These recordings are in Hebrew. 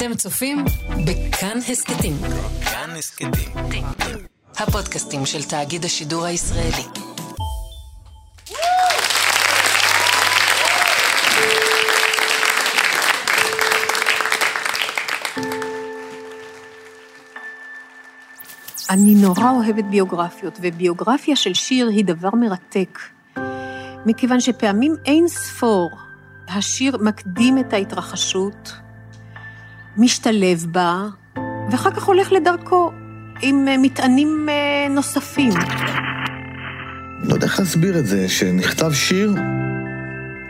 אתם צופים בכאן הסכתים. כאן הסכתים. הפודקאסטים של תאגיד השידור הישראלי. אני נורא אוהבת ביוגרפיות, וביוגרפיה של שיר היא דבר מרתק, מכיוון שפעמים אין ספור השיר מקדים את ההתרחשות, משתלב בה, ואחר כך הולך לדרכו עם אה, מטענים אה, נוספים. לא יודע איך להסביר את זה, שנכתב שיר,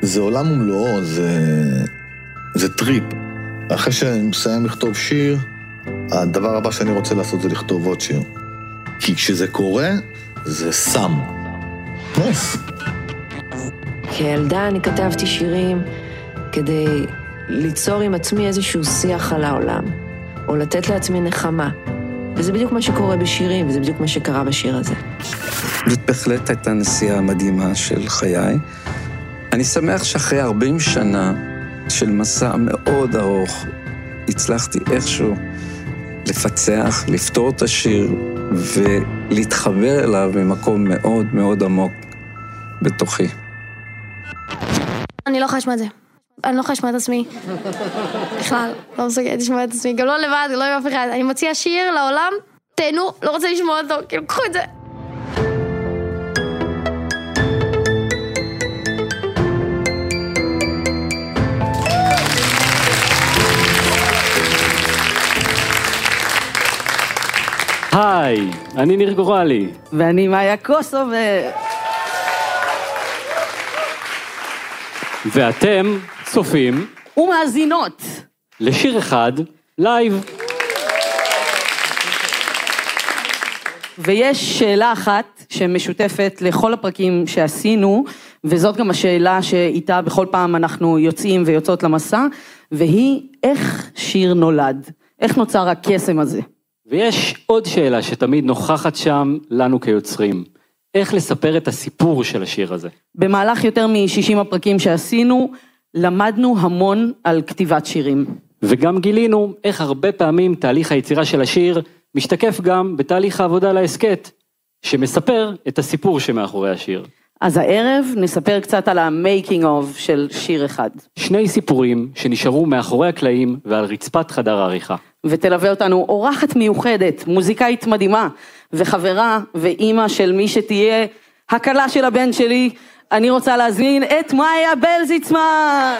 זה עולם ומלואו, זה, זה טריפ. אחרי שאני מסיים לכתוב שיר, הדבר הבא שאני רוצה לעשות זה לכתוב עוד שיר. כי כשזה קורה, זה סם. נס. כילדה אני כתבתי שירים כדי ליצור עם עצמי איזשהו שיח על העולם, או לתת לעצמי נחמה. וזה בדיוק מה שקורה בשירים, וזה בדיוק מה שקרה בשיר הזה. זאת בהחלט הייתה נסיעה מדהימה של חיי. אני שמח שאחרי 40 שנה של מסע מאוד ארוך, הצלחתי איכשהו לפצח, לפתור את השיר ולהתחבר אליו ממקום מאוד מאוד עמוק בתוכי. אני לא יכולה לשמוע את זה. אני לא יכולה לשמוע את עצמי. בכלל, לא מסוגלת לשמוע את עצמי. גם לא לבד, לא עם אף אחד. אני מוציאה שיר לעולם, תהנו, לא רוצה לשמוע אותו, כאילו, קחו את זה. היי, אני ניר גורלי. ואני מאיה קוסו, ו... ואתם צופים ומאזינות. לשיר אחד, live. ויש שאלה אחת שמשותפת לכל הפרקים שעשינו, וזאת גם השאלה שאיתה בכל פעם אנחנו יוצאים ויוצאות למסע, והיא איך שיר נולד? איך נוצר הקסם הזה? ויש עוד שאלה שתמיד נוכחת שם לנו כיוצרים. איך לספר את הסיפור של השיר הזה. במהלך יותר מ-60 הפרקים שעשינו, למדנו המון על כתיבת שירים. וגם גילינו איך הרבה פעמים תהליך היצירה של השיר משתקף גם בתהליך העבודה להסכת, שמספר את הסיפור שמאחורי השיר. אז הערב נספר קצת על ה-making of של שיר אחד. שני סיפורים שנשארו מאחורי הקלעים ועל רצפת חדר העריכה. ותלווה אותנו אורחת מיוחדת, מוזיקאית מדהימה, וחברה ואימא של מי שתהיה הכלה של הבן שלי. אני רוצה להזמין את מאיה בלזיצמן.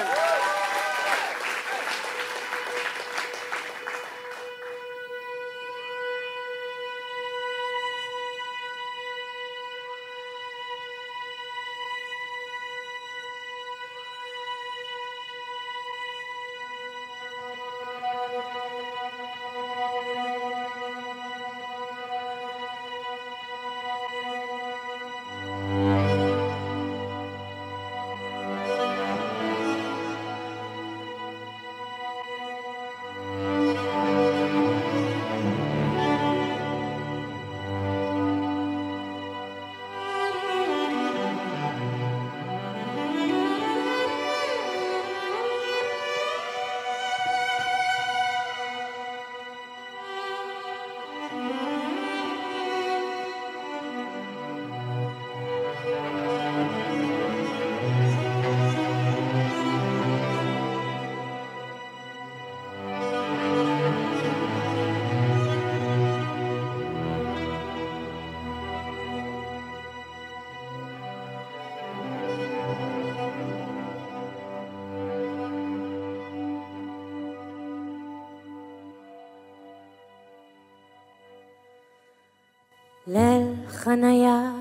ליל חניה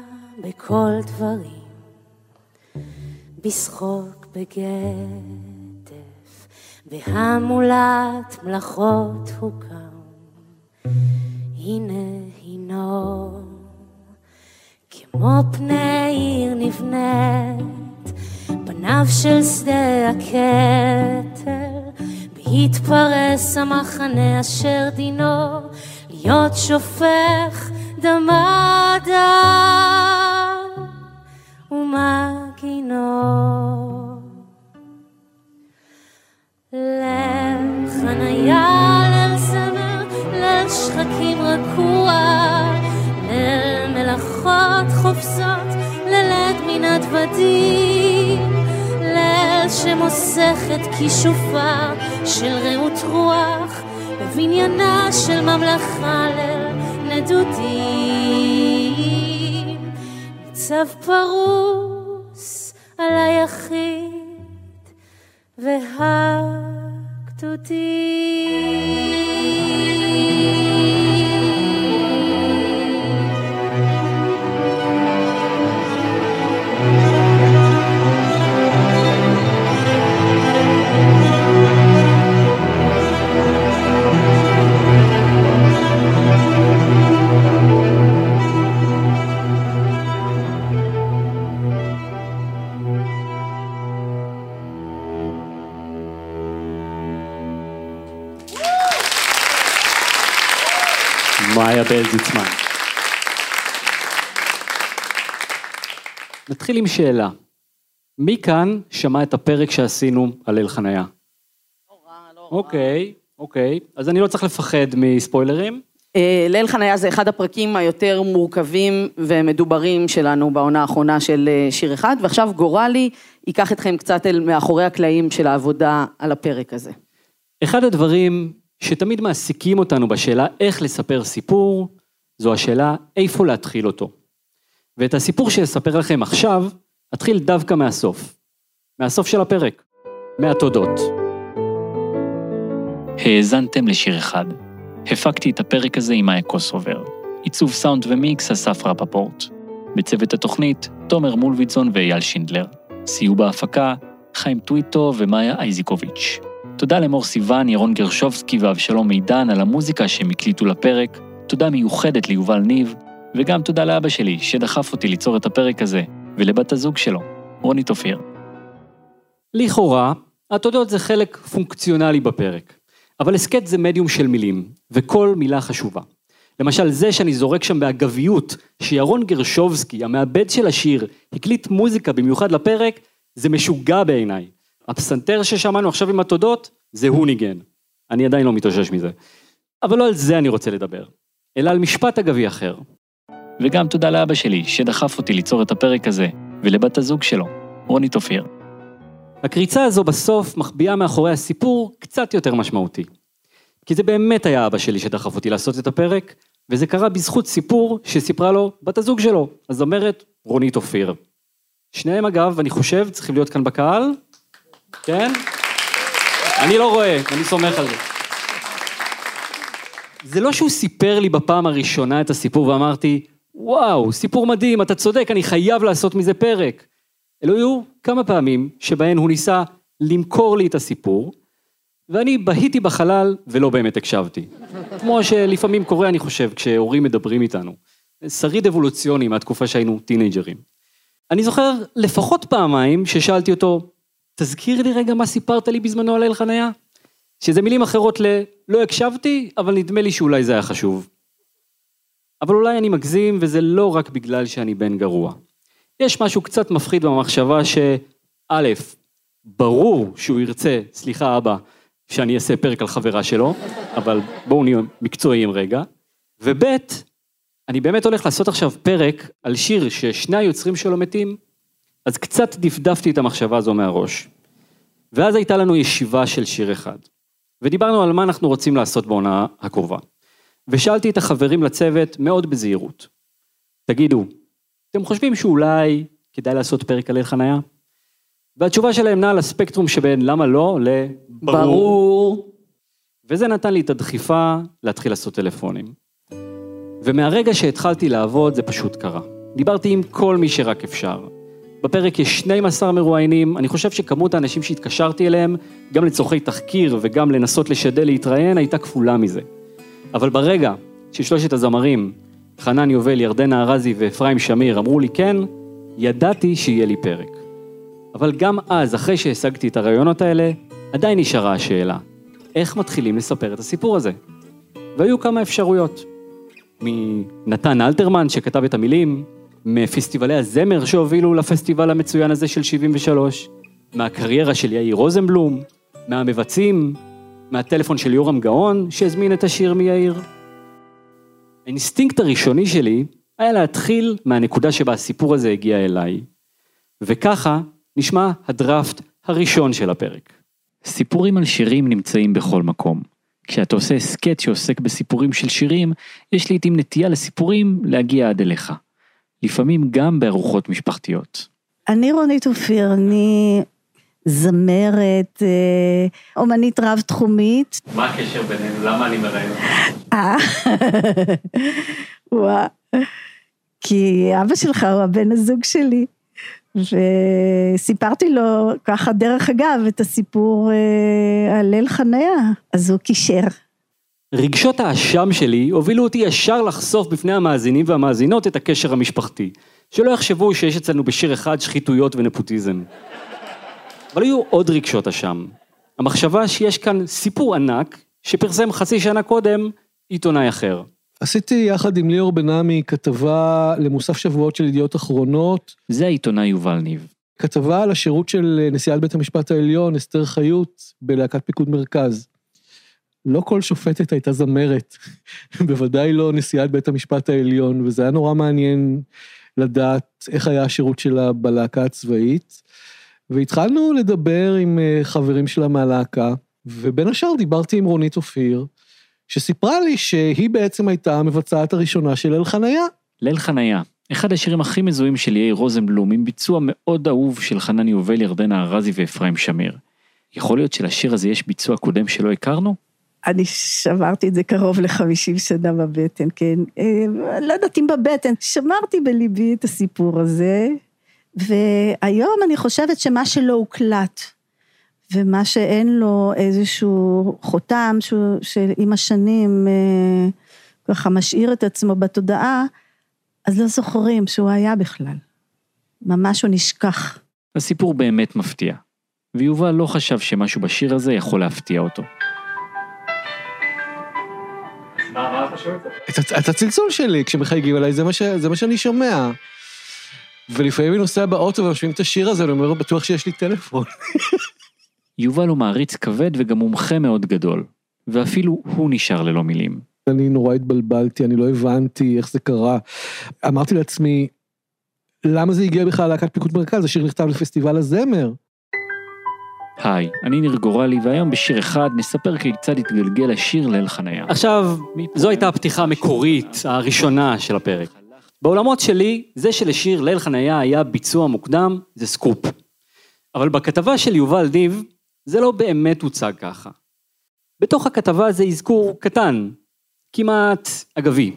בכל דברים, בשחוק בגדף, בהמולת מלאכות הוקם. הנה הינו, כמו פני עיר נבנית, פניו של שדה הכתר, בהתפרס המחנה אשר דינו להיות שופך ליל שמוסך את כישופה של רעות רוח, בבניינה של ממלכה ליל נדודים. ניצב פרוס על היחיד והגדודים. מאיה בלזיצמן. נתחיל עם שאלה. מי כאן שמע את הפרק שעשינו על ליל חניה? אוקיי, אוקיי. אז אני לא צריך לפחד מספוילרים. אה, ליל חניה זה אחד הפרקים היותר מורכבים ומדוברים שלנו בעונה האחרונה של אה, שיר אחד, ועכשיו גורלי ייקח אתכם קצת אל מאחורי הקלעים של העבודה על הפרק הזה. אחד הדברים שתמיד מעסיקים אותנו בשאלה איך לספר סיפור, זו השאלה איפה להתחיל אותו. ואת הסיפור שאספר לכם עכשיו, אתחיל דווקא מהסוף. מהסוף של הפרק. מהתודות. האזנתם לשיר אחד. הפקתי את הפרק הזה עם מאיה קוסובר. עיצוב סאונד ומיקס אסף רפפורט. בצוות התוכנית, תומר מולביטזון ואייל שינדלר. סיוע בהפקה, חיים טוויטו ומאיה אייזיקוביץ'. תודה למור סיוון, ירון גרשובסקי ואבשלום מידן על המוזיקה שהם הקליטו לפרק. תודה מיוחדת ליובל ניב, וגם תודה לאבא שלי שדחף אותי ליצור את הפרק הזה, ולבת הזוג שלו, רונית אופיר. לכאורה, התודות זה חלק פונקציונלי בפרק. אבל הסכת זה מדיום של מילים, וכל מילה חשובה. למשל, זה שאני זורק שם באגביות, שירון גרשובסקי, המעבד של השיר, הקליט מוזיקה במיוחד לפרק, זה משוגע בעיניי. הפסנתר ששמענו עכשיו עם התודות, זה הוא ניגן. אני עדיין לא מתאושש מזה. אבל לא על זה אני רוצה לדבר, אלא על משפט אגבי אחר. וגם תודה לאבא שלי שדחף אותי ליצור את הפרק הזה, ולבת הזוג שלו, רונית אופיר. הקריצה הזו בסוף מחביאה מאחורי הסיפור קצת יותר משמעותי. כי זה באמת היה אבא שלי שדחף אותי לעשות את הפרק, וזה קרה בזכות סיפור שסיפרה לו בת הזוג שלו, אז אומרת רונית אופיר. שניהם אגב, אני חושב, צריכים להיות כאן בקהל, כן? אני לא רואה, אני סומך על זה. זה לא שהוא סיפר לי בפעם הראשונה את הסיפור ואמרתי, וואו, סיפור מדהים, אתה צודק, אני חייב לעשות מזה פרק. אלו היו כמה פעמים שבהן הוא ניסה למכור לי את הסיפור, ואני בהיתי בחלל ולא באמת הקשבתי. כמו שלפעמים קורה, אני חושב, כשהורים מדברים איתנו. שריד אבולוציוני מהתקופה שהיינו טינג'רים. אני זוכר לפחות פעמיים ששאלתי אותו, תזכיר לי רגע מה סיפרת לי בזמנו על ליל חניה? שזה מילים אחרות ל... לא הקשבתי, אבל נדמה לי שאולי זה היה חשוב. אבל אולי אני מגזים, וזה לא רק בגלל שאני בן גרוע. יש משהו קצת מפחיד במחשבה שא', ברור שהוא ירצה, סליחה אבא, שאני אעשה פרק על חברה שלו, אבל בואו נהיה מקצועיים רגע, וב', אני באמת הולך לעשות עכשיו פרק על שיר ששני היוצרים שלו מתים, אז קצת דפדפתי את המחשבה הזו מהראש. ואז הייתה לנו ישיבה של שיר אחד, ודיברנו על מה אנחנו רוצים לעשות בעונה הקרובה. ושאלתי את החברים לצוות מאוד בזהירות, תגידו, אתם חושבים שאולי כדאי לעשות פרק על ליל חניה? והתשובה שלהם נעה לספקטרום שבין למה לא לברור. ברור. וזה נתן לי את הדחיפה להתחיל לעשות טלפונים. ומהרגע שהתחלתי לעבוד זה פשוט קרה. דיברתי עם כל מי שרק אפשר. בפרק יש 12 מרואיינים, אני חושב שכמות האנשים שהתקשרתי אליהם, גם לצורכי תחקיר וגם לנסות לשדל להתראיין, הייתה כפולה מזה. אבל ברגע ששלושת הזמרים, חנן יובל, ירדנה ארזי ואפרים שמיר אמרו לי כן, ידעתי שיהיה לי פרק. אבל גם אז, אחרי שהשגתי את הרעיונות האלה, עדיין נשארה השאלה, איך מתחילים לספר את הסיפור הזה? והיו כמה אפשרויות. מנתן אלתרמן שכתב את המילים, מפסטיבלי הזמר שהובילו לפסטיבל המצוין הזה של 73, מהקריירה של יאיר רוזנבלום, מהמבצעים, מהטלפון של יורם גאון שהזמין את השיר מיאיר. האינסטינקט הראשוני שלי היה להתחיל מהנקודה שבה הסיפור הזה הגיע אליי. וככה נשמע הדראפט הראשון של הפרק. סיפורים על שירים נמצאים בכל מקום. כשאתה עושה הסכת שעוסק בסיפורים של שירים, יש לעיתים נטייה לסיפורים להגיע עד אליך. לפעמים גם בארוחות משפחתיות. אני רונית אופיר, אני זמרת, אה, אומנית רב-תחומית. מה הקשר בינינו? למה אני מראיין אה, כי אבא שלך הוא הבן הזוג שלי. וסיפרתי לו ככה דרך אגב את הסיפור אה, על ליל חניה, אז הוא קישר. רגשות האשם שלי הובילו אותי ישר לחשוף בפני המאזינים והמאזינות את הקשר המשפחתי. שלא יחשבו שיש אצלנו בשיר אחד שחיתויות ונפוטיזם. אבל היו עוד רגשות אשם. המחשבה שיש כאן סיפור ענק שפרסם חצי שנה קודם עיתונאי אחר. עשיתי יחד עם ליאור בן עמי כתבה למוסף שבועות של ידיעות אחרונות. זה העיתונאי יובל ניב. כתבה על השירות של נשיאת בית המשפט העליון, אסתר חיות, בלהקת פיקוד מרכז. לא כל שופטת הייתה זמרת, בוודאי לא נשיאת בית המשפט העליון, וזה היה נורא מעניין לדעת איך היה השירות שלה בלהקה הצבאית. והתחלנו לדבר עם אה, חברים שלה מהלהקה, ובין השאר דיברתי עם רונית אופיר, שסיפרה לי שהיא בעצם הייתה המבצעת הראשונה של ליל חניה. ליל חניה, אחד השירים הכי מזוהים של יאיר רוזנבלום, עם ביצוע מאוד אהוב של חנן יובל, ירדנה ארזי ואפרים שמיר. יכול להיות שלשיר הזה יש ביצוע קודם שלא הכרנו? אני שברתי את זה קרוב ל-50 שנה בבטן, כן. אה, לא יודעת אם בבטן, שמרתי בליבי את הסיפור הזה, והיום אני חושבת שמה שלא הוקלט, ומה שאין לו איזשהו חותם, שעם השנים אה, ככה משאיר את עצמו בתודעה, אז לא זוכרים שהוא היה בכלל. ממש הוא נשכח. הסיפור באמת מפתיע, ויובל לא חשב שמשהו בשיר הזה יכול להפתיע אותו. את, את הצלצול שלי כשמחייגים אליי, זה מה, ש, זה מה שאני שומע. ולפעמים אני נוסע באוטו ומשמיעים את השיר הזה, אני אומר, בטוח שיש לי טלפון. יובל הוא מעריץ כבד וגם מומחה מאוד גדול, ואפילו הוא נשאר ללא מילים. אני נורא התבלבלתי, אני לא הבנתי איך זה קרה. אמרתי לעצמי, למה זה הגיע בכלל להקת פיקוד מרכז? השיר נכתב לפסטיבל הזמר. היי, אני ניר גורלי, והיום בשיר אחד נספר כיצד התגלגל השיר ליל חניה. עכשיו, זו הייתה הפתיחה המקורית, הראשונה של הפרק. בעולמות שלי, זה שלשיר ליל חניה היה ביצוע מוקדם, זה סקופ. אבל בכתבה של יובל ניב, זה לא באמת הוצג ככה. בתוך הכתבה זה אזכור קטן, כמעט אגבי,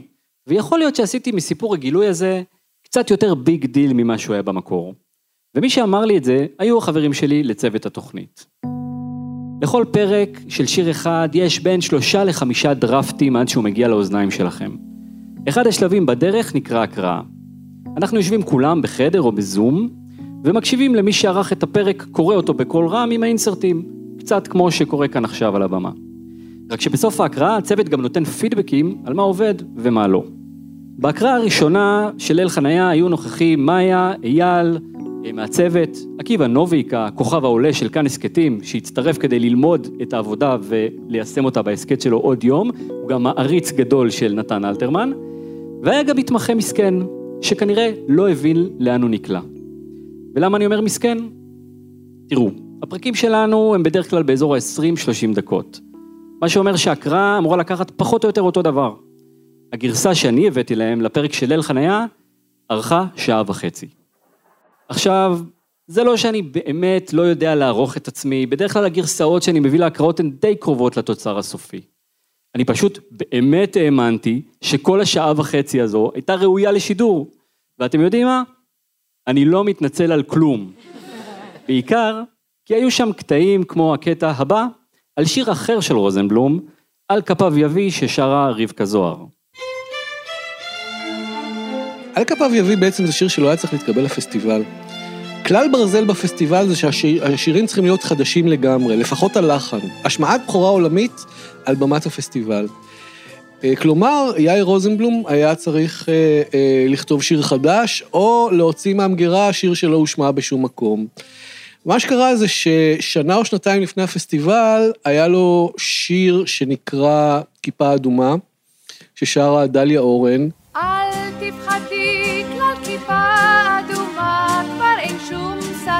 ויכול להיות שעשיתי מסיפור הגילוי הזה קצת יותר big deal ממה שהוא היה במקור. ומי שאמר לי את זה, היו החברים שלי לצוות התוכנית. לכל פרק של שיר אחד יש בין שלושה לחמישה דרפטים עד שהוא מגיע לאוזניים שלכם. אחד השלבים בדרך נקרא הקראה. אנחנו יושבים כולם בחדר או בזום, ומקשיבים למי שערך את הפרק, קורא אותו בקול רם עם ה insert ים, קצת כמו שקורה כאן עכשיו על הבמה. רק שבסוף ההקראה הצוות גם נותן פידבקים על מה עובד ומה לא. בהקראה הראשונה של ליל חניה היו נוכחים מאיה, אייל, מהצוות, עקיבא נוביק, הכוכב העולה של כאן הסכתים, שהצטרף כדי ללמוד את העבודה וליישם אותה בהסכת שלו עוד יום, הוא גם מעריץ גדול של נתן אלתרמן, והיה גם מתמחה מסכן, שכנראה לא הבין לאן הוא נקלע. ולמה אני אומר מסכן? תראו, הפרקים שלנו הם בדרך כלל באזור ה-20-30 דקות. מה שאומר שהקראה אמורה לקחת פחות או יותר אותו דבר. הגרסה שאני הבאתי להם לפרק של ליל חניה, ארכה שעה וחצי. עכשיו, זה לא שאני באמת לא יודע לערוך את עצמי, בדרך כלל הגרסאות שאני מביא להקראות הן די קרובות לתוצר הסופי. אני פשוט באמת האמנתי שכל השעה וחצי הזו הייתה ראויה לשידור. ואתם יודעים מה? אני לא מתנצל על כלום. בעיקר כי היו שם קטעים כמו הקטע הבא, על שיר אחר של רוזנבלום, על כפיו יביא ששרה רבקה זוהר. על כפיו יביא בעצם זה שיר שלא היה צריך להתקבל לפסטיבל. כלל ברזל בפסטיבל זה שהשירים צריכים להיות חדשים לגמרי, לפחות הלחן. השמעת בכורה עולמית על במת הפסטיבל. אה, כלומר, יאיר רוזנבלום היה צריך אה, אה, לכתוב שיר חדש, או להוציא מהמגירה שיר שלא הושמע בשום מקום. מה שקרה זה ששנה או שנתיים לפני הפסטיבל, היה לו שיר שנקרא כיפה אדומה, ששרה דליה אורן. אל תפחדי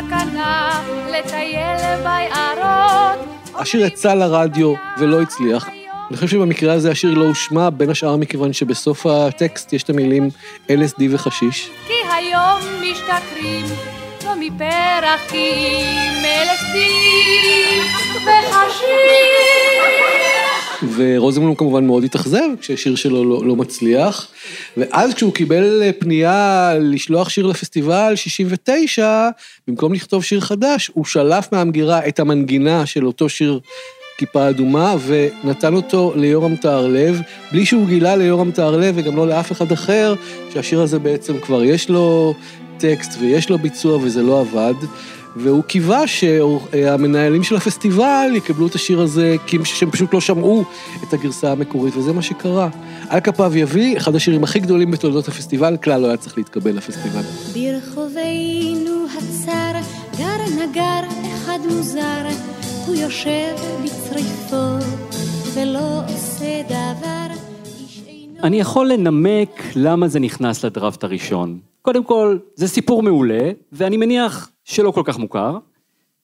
סכנה לטייל ביערות. השיר יצא לרדיו ולא הצליח. אני חושב שבמקרה הזה השיר לא הושמע, בין השאר מכיוון שבסוף הטקסט יש את המילים LSD וחשיש. כי היום משתכרים לא מפרח כי אם LSD וחשיש. ורוזנבלום כמובן מאוד התאכזב כששיר שלו לא, לא מצליח, ואז כשהוא קיבל פנייה לשלוח שיר לפסטיבל 69, במקום לכתוב שיר חדש, הוא שלף מהמגירה את המנגינה של אותו שיר כיפה אדומה, ונתן אותו ליורם טהרלב, בלי שהוא גילה ליורם טהרלב וגם לא לאף אחד אחר, שהשיר הזה בעצם כבר יש לו טקסט ויש לו ביצוע וזה לא עבד. והוא קיווה שהמנהלים של הפסטיבל יקבלו את השיר הזה, כי הם פשוט לא שמעו את הגרסה המקורית, וזה מה שקרה. על כפיו יביא, אחד השירים הכי גדולים בתולדות הפסטיבל, כלל לא היה צריך להתקבל לפסטיבל. ברחובינו הצר גר נגר אחד מוזר, הוא יושב בצריפו ולא עושה דבר. אני יכול לנמק למה זה נכנס לדראפט הראשון. קודם כל, זה סיפור מעולה, ואני מניח שלא כל כך מוכר,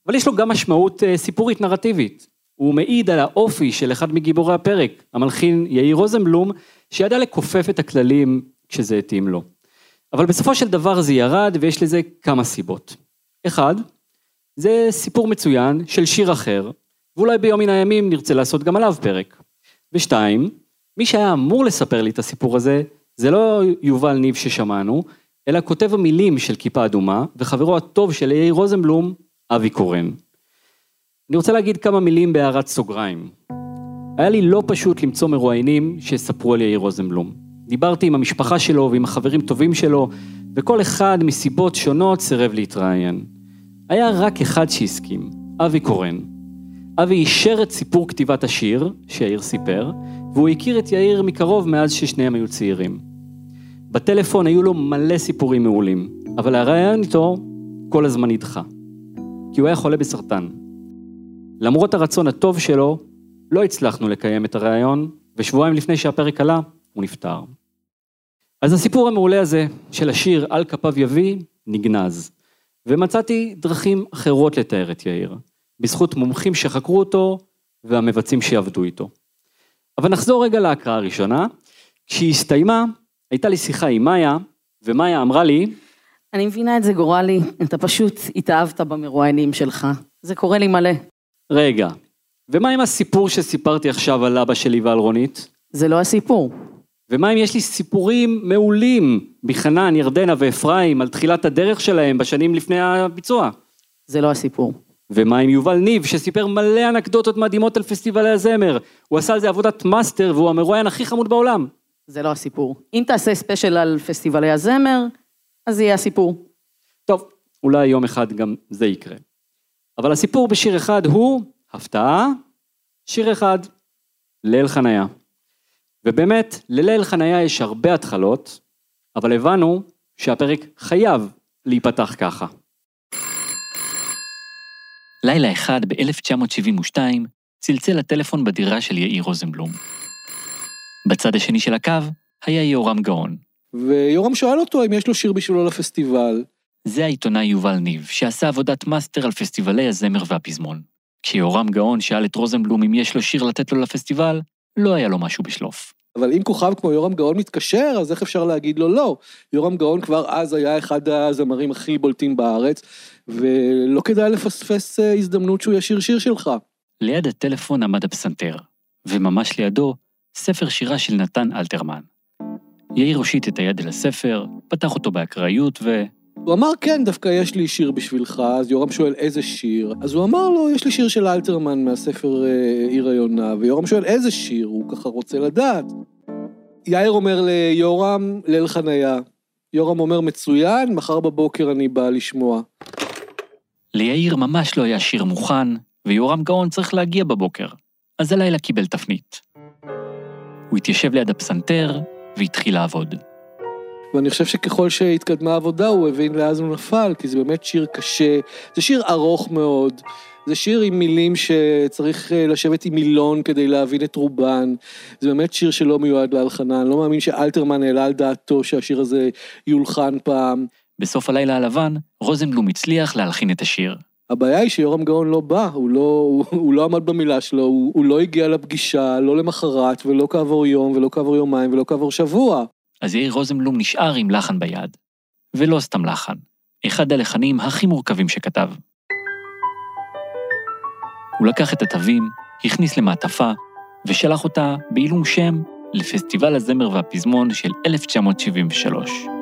אבל יש לו גם משמעות אה, סיפורית נרטיבית. הוא מעיד על האופי של אחד מגיבורי הפרק, המלחין יאיר רוזנבלום, שידע לכופף את הכללים כשזה התאים לו. אבל בסופו של דבר זה ירד, ויש לזה כמה סיבות. אחד, זה סיפור מצוין של שיר אחר, ואולי ביום מן הימים נרצה לעשות גם עליו פרק. ושתיים, מי שהיה אמור לספר לי את הסיפור הזה, זה לא יובל ניב ששמענו, אלא כותב המילים של כיפה אדומה, וחברו הטוב של יאיר רוזנבלום, אבי קורן. אני רוצה להגיד כמה מילים בהערת סוגריים. היה לי לא פשוט למצוא מרואיינים שיספרו על יאיר רוזנבלום. דיברתי עם המשפחה שלו ועם החברים טובים שלו, וכל אחד מסיבות שונות סירב להתראיין. היה רק אחד שהסכים, אבי קורן. אבי אישר את סיפור כתיבת השיר, שיאיר סיפר, והוא הכיר את יאיר מקרוב מאז ששניהם היו צעירים. בטלפון היו לו מלא סיפורים מעולים, אבל הרעיון איתו כל הזמן נדחה. כי הוא היה חולה בסרטן. למרות הרצון הטוב שלו, לא הצלחנו לקיים את הרעיון, ושבועיים לפני שהפרק עלה, הוא נפטר. אז הסיפור המעולה הזה, של השיר "על כפיו יביא", נגנז. ומצאתי דרכים אחרות לתאר את יאיר, בזכות מומחים שחקרו אותו והמבצעים שיעבדו איתו. אבל נחזור רגע להקראה הראשונה. כשהיא הסתיימה, הייתה לי שיחה עם מאיה, ומאיה אמרה לי... אני מבינה את זה, גורלי, אתה פשוט התאהבת במרואיינים שלך. זה קורה לי מלא. רגע, ומה עם הסיפור שסיפרתי עכשיו על אבא שלי ועל רונית? זה לא הסיפור. ומה אם יש לי סיפורים מעולים מחנן, ירדנה ואפרים על תחילת הדרך שלהם בשנים לפני הביצוע? זה לא הסיפור. ומה עם יובל ניב שסיפר מלא אנקדוטות מדהימות על פסטיבלי הזמר? הוא עשה על זה עבודת מאסטר והוא המרואיין הכי חמוד בעולם. זה לא הסיפור. אם תעשה ספיישל על פסטיבלי הזמר, אז זה יהיה הסיפור. טוב, אולי יום אחד גם זה יקרה. אבל הסיפור בשיר אחד הוא, הפתעה, שיר אחד, ליל חניה. ובאמת, לליל חניה יש הרבה התחלות, אבל הבנו שהפרק חייב להיפתח ככה. לילה אחד ב-1972 צלצל הטלפון בדירה של יאיר רוזנבלום. בצד השני של הקו היה יורם גאון. ויורם שאל אותו אם יש לו שיר בשבילו לפסטיבל. זה העיתונאי יובל ניב, שעשה עבודת מאסטר על פסטיבלי הזמר והפזמון. כשיורם גאון שאל את רוזנבלום אם יש לו שיר לתת לו לפסטיבל, לא היה לו משהו בשלוף. אבל אם כוכב כמו יורם גאון מתקשר, אז איך אפשר להגיד לו לא? יורם גאון כבר אז היה אחד הזמרים הכי בולטים בארץ, ולא כדאי לפספס אה, הזדמנות שהוא ישיר שיר שלך. ליד הטלפון עמד הפסנתר, וממש לידו, ספר שירה של נתן אלתרמן. יאיר הושיט את היד אל הספר, פתח אותו באקראיות ו... הוא אמר, כן, דווקא יש לי שיר בשבילך, אז יורם שואל איזה שיר. אז הוא אמר לו, יש לי שיר של אלתרמן מהספר אה, עיר היונה, ויורם שואל איזה שיר, הוא ככה רוצה לדעת. יאיר אומר ליורם, ליל חניה. יורם אומר, מצוין, מחר בבוקר אני בא לשמוע. ליאיר ממש לא היה שיר מוכן, ויורם גאון צריך להגיע בבוקר, אז הלילה קיבל תפנית. הוא התיישב ליד הפסנתר והתחיל לעבוד. ואני חושב שככל שהתקדמה העבודה הוא הבין לאן הוא נפל, כי זה באמת שיר קשה, זה שיר ארוך מאוד, זה שיר עם מילים שצריך אה, לשבת עם מילון כדי להבין את רובן, זה באמת שיר שלא מיועד להלחנה, אני לא מאמין שאלתרמן העלה על דעתו שהשיר הזה יולחן פעם. בסוף הלילה הלבן, רוזנבלום הצליח להלחין את השיר. הבעיה היא שיורם גאון לא בא, הוא לא, הוא, הוא לא עמד במילה שלו, הוא, הוא לא הגיע לפגישה, לא למחרת, ולא כעבור יום, ולא כעבור יומיים, ולא כעבור שבוע. אז יאיר רוזנבלום נשאר עם לחן ביד. ולא סתם לחן, אחד הלחנים הכי מורכבים שכתב. הוא לקח את התווים, הכניס למעטפה, ושלח אותה בעילום שם לפסטיבל הזמר והפזמון של 1973.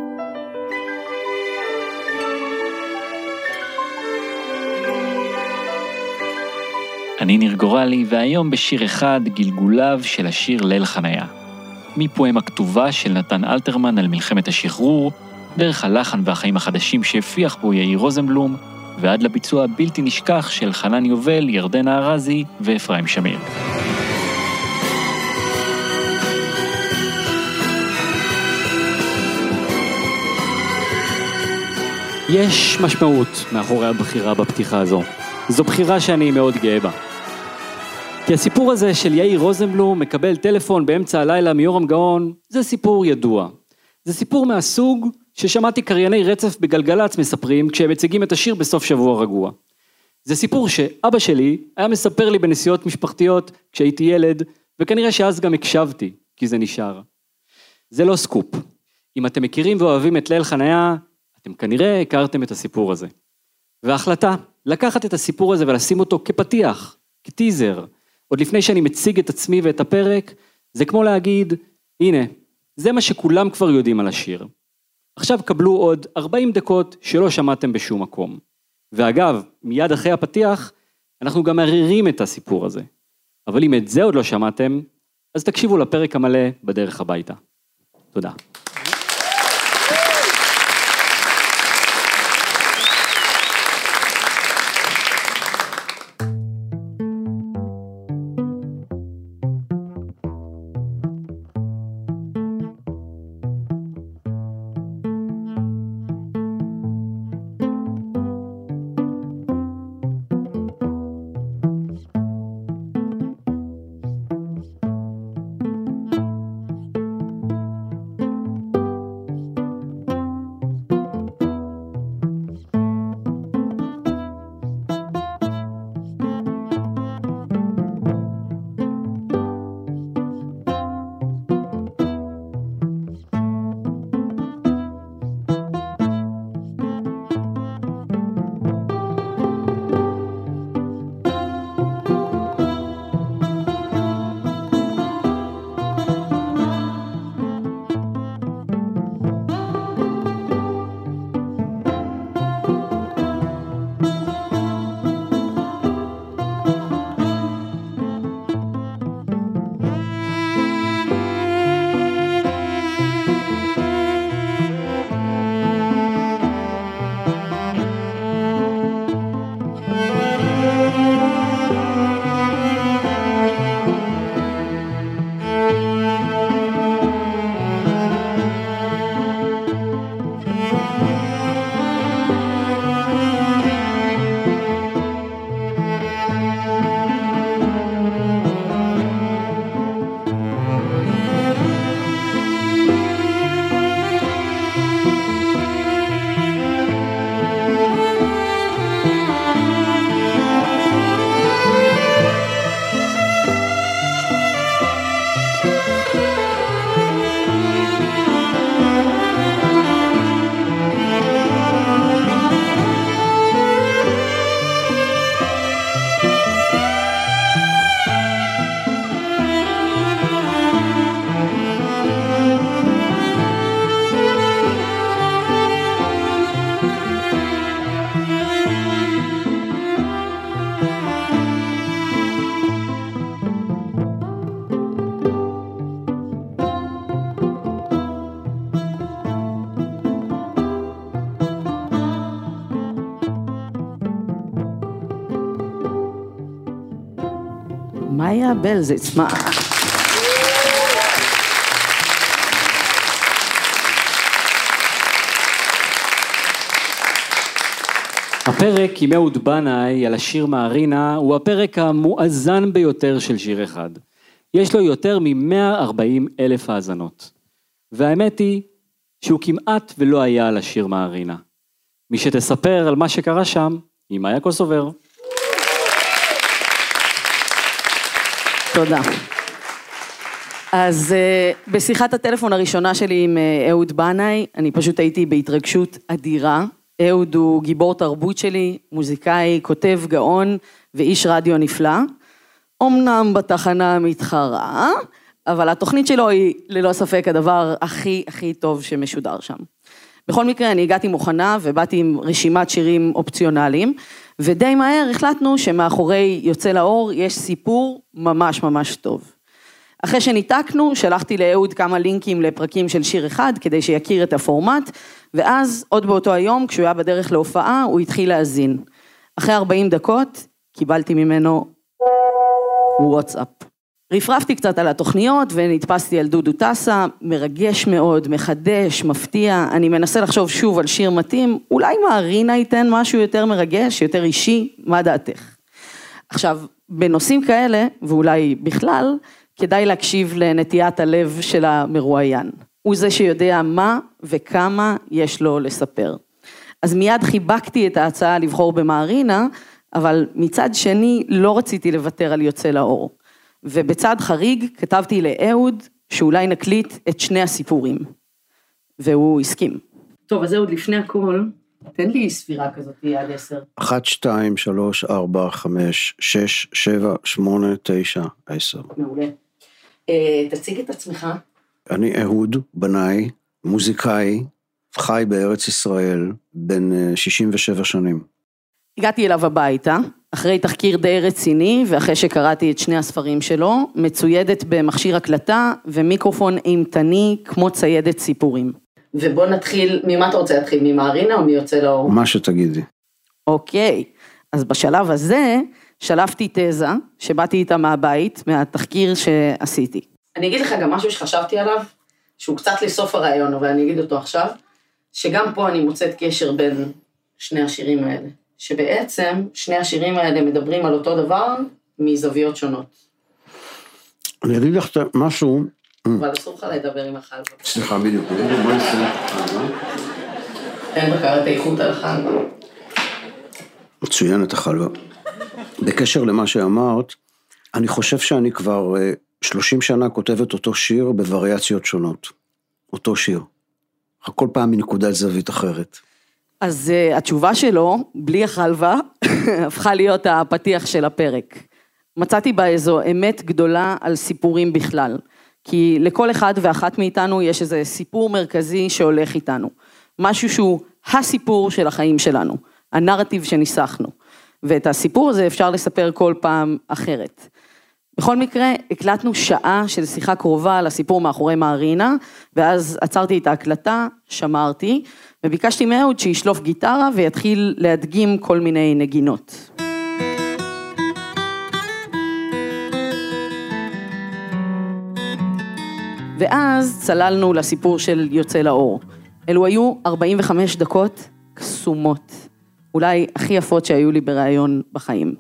אני ניר גורלי, והיום בשיר אחד גלגוליו של השיר ליל חניה. מפואמה כתובה של נתן אלתרמן על מלחמת השחרור, דרך הלחן והחיים החדשים שהפיח בו יאיר רוזנבלום, ועד לביצוע הבלתי נשכח של חנן יובל, ירדנה ארזי ואפרים שמיר. יש משמעות מאחורי הבחירה בפתיחה הזו. זו בחירה שאני מאוד גאה בה. כי הסיפור הזה של יאיר רוזנבלום מקבל טלפון באמצע הלילה מיורם גאון, זה סיפור ידוע. זה סיפור מהסוג ששמעתי קרייני רצף בגלגלצ מספרים כשהם מציגים את השיר בסוף שבוע רגוע. זה סיפור שאבא שלי היה מספר לי בנסיעות משפחתיות כשהייתי ילד, וכנראה שאז גם הקשבתי, כי זה נשאר. זה לא סקופ. אם אתם מכירים ואוהבים את ליל חניה, אתם כנראה הכרתם את הסיפור הזה. וההחלטה, לקחת את הסיפור הזה ולשים אותו כפתיח, כטיזר, עוד לפני שאני מציג את עצמי ואת הפרק, זה כמו להגיד, הנה, זה מה שכולם כבר יודעים על השיר. עכשיו קבלו עוד 40 דקות שלא שמעתם בשום מקום. ואגב, מיד אחרי הפתיח, אנחנו גם מערערים את הסיפור הזה. אבל אם את זה עוד לא שמעתם, אז תקשיבו לפרק המלא בדרך הביתה. תודה. לקבל, זה עצמה. הפרק עם אהוד בנאי על השיר מערינה הוא הפרק המואזן ביותר של שיר אחד. יש לו יותר מ-140 אלף האזנות. והאמת היא שהוא כמעט ולא היה על השיר מערינה. מי שתספר על מה שקרה שם, היא מאיה קוסובר. תודה. אז uh, בשיחת הטלפון הראשונה שלי עם uh, אהוד בנאי, אני פשוט הייתי בהתרגשות אדירה. אהוד הוא גיבור תרבות שלי, מוזיקאי, כותב גאון ואיש רדיו נפלא. אמנם בתחנה המתחרה, אבל התוכנית שלו היא ללא ספק הדבר הכי הכי טוב שמשודר שם. בכל מקרה, אני הגעתי מוכנה ובאתי עם רשימת שירים אופציונליים, ודי מהר החלטנו שמאחורי יוצא לאור יש סיפור ממש ממש טוב. אחרי שניתקנו, שלחתי לאהוד כמה לינקים לפרקים של שיר אחד, כדי שיכיר את הפורמט, ואז עוד באותו היום, כשהוא היה בדרך להופעה, הוא התחיל להאזין. אחרי 40 דקות, קיבלתי ממנו וואטסאפ. רפרפתי קצת על התוכניות ונתפסתי על דודו טסה, מרגש מאוד, מחדש, מפתיע, אני מנסה לחשוב שוב על שיר מתאים, אולי מערינה ייתן משהו יותר מרגש, יותר אישי, מה דעתך? עכשיו, בנושאים כאלה, ואולי בכלל, כדאי להקשיב לנטיית הלב של המרואיין. הוא זה שיודע מה וכמה יש לו לספר. אז מיד חיבקתי את ההצעה לבחור במערינה, אבל מצד שני לא רציתי לוותר על יוצא לאור. ובצד חריג כתבתי לאהוד שאולי נקליט את שני הסיפורים. והוא הסכים. טוב, אז אהוד, לפני הכל, תן לי ספירה כזאת עד עשר. אחת, שתיים, שלוש, ארבע, חמש, שש, שבע, שמונה, תשע, עשר. מעולה. אה, תציג את עצמך. אני אהוד בנאי, מוזיקאי, חי בארץ ישראל, בן אה, 67 שנים. הגעתי אליו הביתה, אחרי תחקיר די רציני, ואחרי שקראתי את שני הספרים שלו, מצוידת במכשיר הקלטה ומיקרופון אימתני כמו ציידת סיפורים. ובוא נתחיל, ממה אתה רוצה להתחיל, ממערינה או מיוצא לאור? מה שתגידי. אוקיי, אז בשלב הזה שלפתי תזה שבאתי איתה מהבית, מהתחקיר שעשיתי. אני אגיד לך גם משהו שחשבתי עליו, שהוא קצת לסוף הרעיון, אבל אני אגיד אותו עכשיו, שגם פה אני מוצאת קשר בין שני השירים האלה. שבעצם שני השירים האלה מדברים על אותו דבר מזוויות שונות. אני אגיד לך משהו, אבל אסור לך לדבר עם החלבה. סליחה, בדיוק. אין בקרת איכות על החלבה. מצוינת החלבה. בקשר למה שאמרת, אני חושב שאני כבר אה, 30 שנה כותב את אותו שיר בווריאציות שונות. אותו שיר. כל פעם מנקודת זווית אחרת. אז uh, התשובה שלו, בלי החלבה, הפכה להיות הפתיח של הפרק. מצאתי בה איזו אמת גדולה על סיפורים בכלל. כי לכל אחד ואחת מאיתנו יש איזה סיפור מרכזי שהולך איתנו. משהו שהוא הסיפור של החיים שלנו, הנרטיב שניסחנו. ואת הסיפור הזה אפשר לספר כל פעם אחרת. בכל מקרה, הקלטנו שעה של שיחה קרובה על הסיפור מאחורי מערינה, ואז עצרתי את ההקלטה, שמרתי, וביקשתי מאהוד שישלוף גיטרה ויתחיל להדגים כל מיני נגינות. ואז צללנו לסיפור של יוצא לאור. אלו היו 45 דקות קסומות, אולי הכי יפות שהיו לי בריאיון בחיים.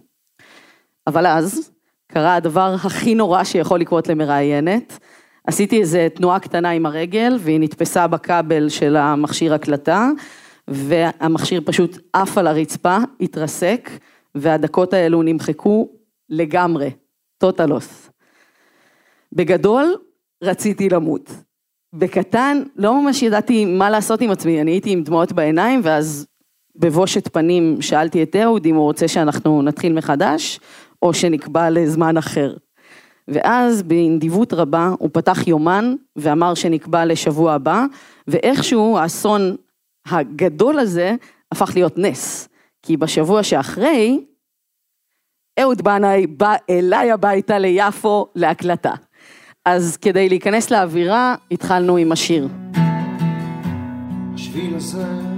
אבל אז קרה הדבר הכי נורא שיכול לקרות למראיינת. עשיתי איזה תנועה קטנה עם הרגל והיא נתפסה בכבל של המכשיר הקלטה והמכשיר פשוט עף על הרצפה, התרסק והדקות האלו נמחקו לגמרי, טוטלוס. בגדול, רציתי למות. בקטן, לא ממש ידעתי מה לעשות עם עצמי, אני הייתי עם דמעות בעיניים ואז בבושת פנים שאלתי את אהוד אם הוא רוצה שאנחנו נתחיל מחדש או שנקבע לזמן אחר. ואז בנדיבות רבה הוא פתח יומן ואמר שנקבע לשבוע הבא, ואיכשהו האסון הגדול הזה הפך להיות נס. כי בשבוע שאחרי, אהוד בנאי בא אליי הביתה ליפו להקלטה. אז כדי להיכנס לאווירה, התחלנו עם השיר. השביל הזה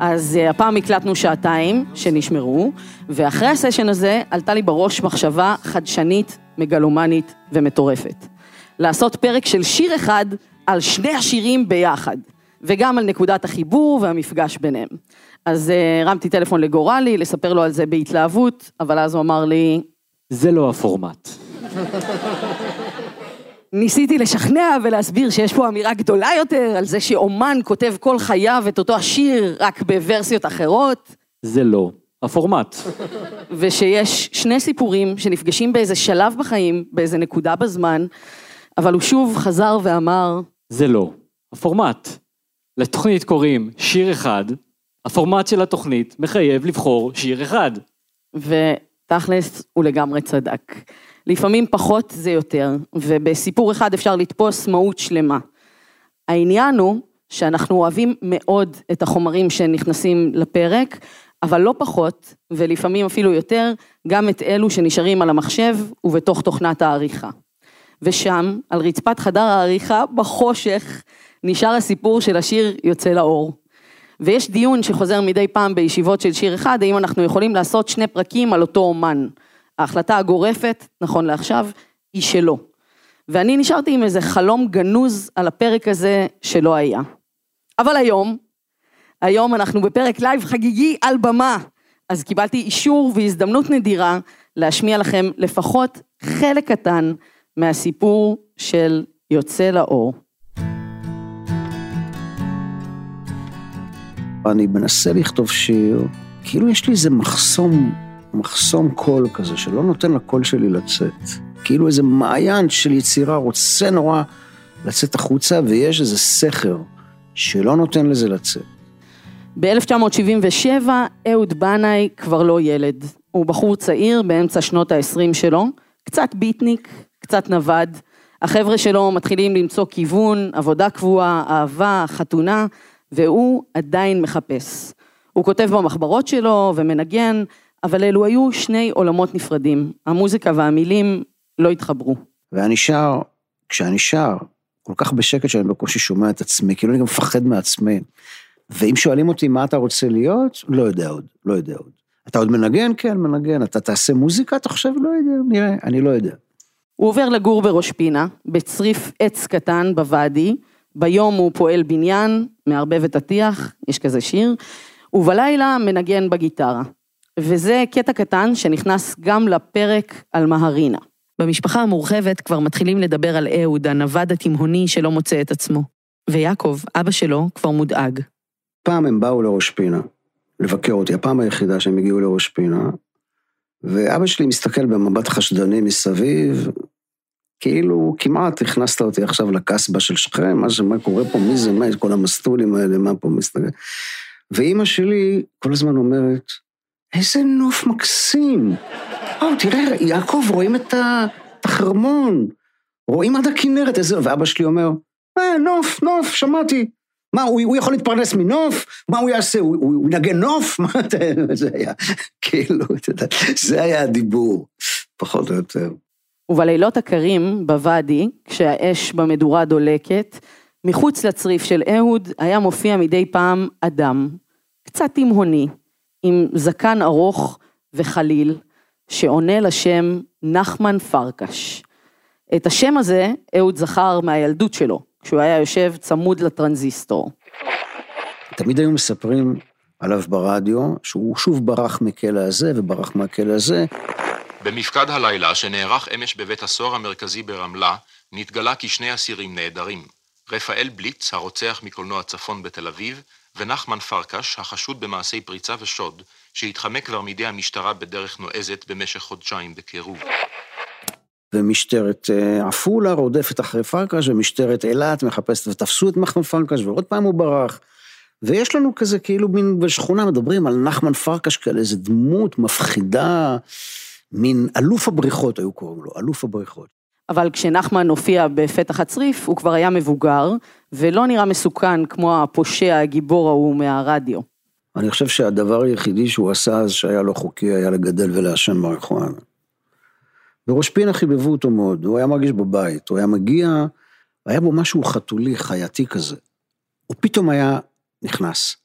אז אה, הפעם הקלטנו שעתיים שנשמרו, ואחרי הסשן הזה עלתה לי בראש מחשבה חדשנית, מגלומנית ומטורפת. לעשות פרק של שיר אחד על שני השירים ביחד, וגם על נקודת החיבור והמפגש ביניהם. אז אה, הרמתי טלפון לגורלי, לספר לו על זה בהתלהבות, אבל אז הוא אמר לי... זה לא הפורמט. ניסיתי לשכנע ולהסביר שיש פה אמירה גדולה יותר, על זה שאומן כותב כל חייו את אותו השיר, רק בוורסיות אחרות. זה לא הפורמט. ושיש שני סיפורים שנפגשים באיזה שלב בחיים, באיזה נקודה בזמן, אבל הוא שוב חזר ואמר... זה לא הפורמט. לתוכנית קוראים שיר אחד, הפורמט של התוכנית מחייב לבחור שיר אחד. ותכלס, הוא לגמרי צדק. לפעמים פחות זה יותר, ובסיפור אחד אפשר לתפוס מהות שלמה. העניין הוא שאנחנו אוהבים מאוד את החומרים שנכנסים לפרק, אבל לא פחות, ולפעמים אפילו יותר, גם את אלו שנשארים על המחשב ובתוך תוכנת העריכה. ושם, על רצפת חדר העריכה, בחושך, נשאר הסיפור של השיר יוצא לאור. ויש דיון שחוזר מדי פעם בישיבות של שיר אחד, האם אנחנו יכולים לעשות שני פרקים על אותו אומן. ההחלטה הגורפת, נכון לעכשיו, היא שלא. ואני נשארתי עם איזה חלום גנוז על הפרק הזה שלא היה. אבל היום, היום אנחנו בפרק לייב חגיגי על במה, אז קיבלתי אישור והזדמנות נדירה להשמיע לכם לפחות חלק קטן מהסיפור של יוצא לאור. אני מנסה לכתוב שיר, כאילו יש לי איזה מחסום, מחסום קול כזה, שלא נותן לקול שלי לצאת. כאילו איזה מעיין של יצירה רוצה נורא לצאת החוצה, ויש איזה סכר שלא נותן לזה לצאת. ב-1977 אהוד בנאי כבר לא ילד. הוא בחור צעיר באמצע שנות ה-20 שלו, קצת ביטניק, קצת נווד. החבר'ה שלו מתחילים למצוא כיוון, עבודה קבועה, אהבה, חתונה, והוא עדיין מחפש. הוא כותב במחברות שלו ומנגן, אבל אלו היו שני עולמות נפרדים. המוזיקה והמילים לא התחברו. ואני שר, כשאני שר, כל כך בשקט שאני בקושי שומע את עצמי, כאילו אני גם מפחד מעצמי. ואם שואלים אותי מה אתה רוצה להיות, לא יודע עוד, לא יודע עוד. אתה עוד מנגן? כן, מנגן. אתה תעשה מוזיקה? אתה חושב? לא יודע, נראה, אני לא יודע. הוא עובר לגור בראש פינה, בצריף עץ קטן בוואדי, ביום הוא פועל בניין, מערבב את הטיח, יש כזה שיר, ובלילה מנגן בגיטרה. וזה קטע קטן שנכנס גם לפרק על מהרינה. במשפחה המורחבת כבר מתחילים לדבר על אהוד, הנווד התימהוני שלא מוצא את עצמו. ויעקב, אבא שלו, כבר מודאג. פעם הם באו לראש פינה, לבקר אותי, הפעם היחידה שהם הגיעו לראש פינה, ואבא שלי מסתכל במבט חשדני מסביב, כאילו כמעט הכנסת אותי עכשיו לקסבה של שכם, מה, מה קורה פה, מי זה, מה, כל המסטולים האלה, מה פה מסתכל. ואימא שלי כל הזמן אומרת, איזה נוף מקסים. או, תראה, יעקב, רואים את החרמון, רואים עד הכנרת, איזה... ואבא שלי אומר, אה, נוף, נוף, שמעתי. מה, הוא, הוא יכול להתפרנס מנוף? מה הוא יעשה? הוא, הוא ינגן נוף? מה זה היה, כאילו, אתה יודע, זה היה הדיבור, פחות או יותר. ובלילות הקרים בוואדי, כשהאש במדורה דולקת, מחוץ לצריף של אהוד היה מופיע מדי פעם אדם, קצת תימהוני, עם זקן ארוך וחליל, שעונה לשם נחמן פרקש. את השם הזה אהוד זכר מהילדות שלו, כשהוא היה יושב צמוד לטרנזיסטור. תמיד היו מספרים עליו ברדיו, שהוא שוב ברח מכלא הזה וברח מהכלא הזה. במפקד הלילה שנערך אמש בבית הסוהר המרכזי ברמלה, נתגלה כי שני אסירים נעדרים. רפאל בליץ, הרוצח מקולנוע צפון בתל אביב, ונחמן פרקש, החשוד במעשי פריצה ושוד, שהתחמק כבר מידי המשטרה בדרך נועזת במשך חודשיים בקירוב. ומשטרת אה, עפולה רודפת אחרי פרקש, ומשטרת אילת מחפשת, ותפסו את נחמן פרקש, ועוד פעם הוא ברח. ויש לנו כזה, כאילו, מין בשכונה מדברים על נחמן פרקש כאלה, איזה דמות מפחידה, מין אלוף הבריחות היו קוראים לו, אלוף הבריחות. אבל כשנחמן הופיע בפתח הצריף, הוא כבר היה מבוגר, ולא נראה מסוכן כמו הפושע הגיבור ההוא מהרדיו. אני חושב שהדבר היחידי שהוא עשה אז שהיה לא חוקי היה לגדל ולעשן מריחואנה. בראש פינה חיבבו אותו מאוד, הוא היה מרגיש בבית, הוא היה מגיע, היה בו משהו חתולי, חייתי כזה. הוא פתאום היה נכנס.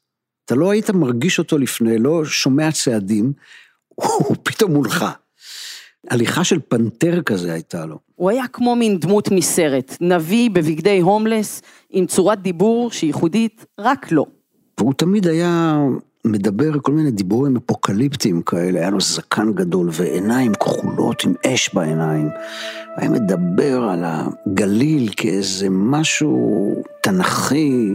אתה לא היית מרגיש אותו לפני, לא שומע צעדים, הוא פתאום מולך. הליכה של פנתר כזה הייתה לו. הוא היה כמו מין דמות מסרט, נביא בבגדי הומלס, עם צורת דיבור שייחודית רק לו. והוא תמיד היה מדבר כל מיני דיבורים אפוקליפטיים כאלה, היה לו זקן גדול ועיניים כחולות עם אש בעיניים. היה מדבר על הגליל כאיזה משהו תנכי,